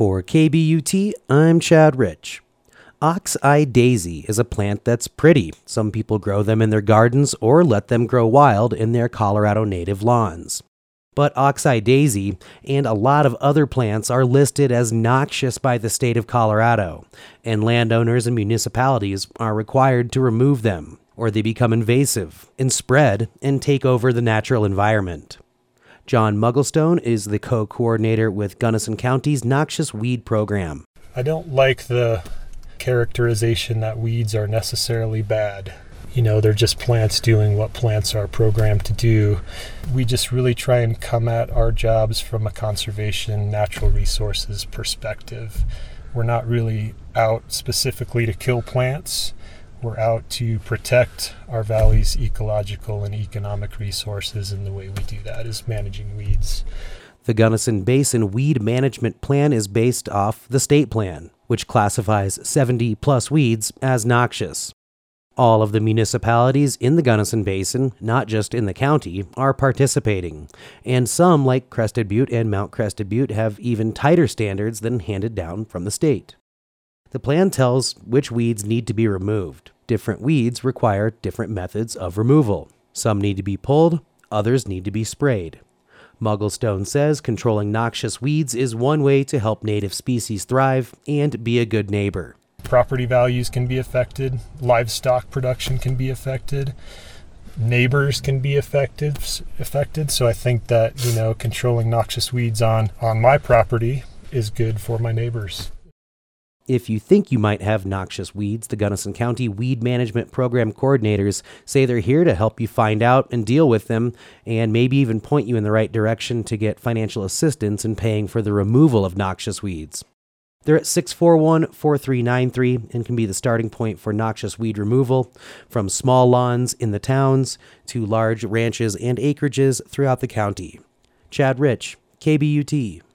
For KBUT, I'm Chad Rich. Ox-eye daisy is a plant that's pretty. Some people grow them in their gardens or let them grow wild in their Colorado native lawns. But ox-eye daisy and a lot of other plants are listed as noxious by the state of Colorado, and landowners and municipalities are required to remove them, or they become invasive and spread and take over the natural environment. Jon Mugglestone is the co coordinator with Gunnison County's Noxious Weed Program. I don't like the characterization that weeds are necessarily bad. You know, they're just plants doing what plants are programmed to do. We just really try and come at our jobs from a conservation, natural resources perspective. We're not really out specifically to kill plants. We're out to protect our valley's ecological and economic resources, and the way we do that is managing weeds. The Gunnison Basin Weed Management Plan is based off the state plan, which classifies 70 plus weeds as noxious. All of the municipalities in the Gunnison Basin, not just in the county, are participating, and some, like Crested Butte and Mount Crested Butte, have even tighter standards than handed down from the state. The plan tells which weeds need to be removed. Different weeds require different methods of removal. Some need to be pulled, others need to be sprayed. Mugglestone says controlling noxious weeds is one way to help native species thrive and be a good neighbor. Property values can be affected, livestock production can be affected, neighbors can be affected affected. So I think that, you know, controlling noxious weeds on on my property is good for my neighbors. If you think you might have noxious weeds, the Gunnison County Weed Management Program coordinators say they're here to help you find out and deal with them, and maybe even point you in the right direction to get financial assistance in paying for the removal of noxious weeds. They're at 641 4393 and can be the starting point for noxious weed removal from small lawns in the towns to large ranches and acreages throughout the county. Chad Rich, KBUT.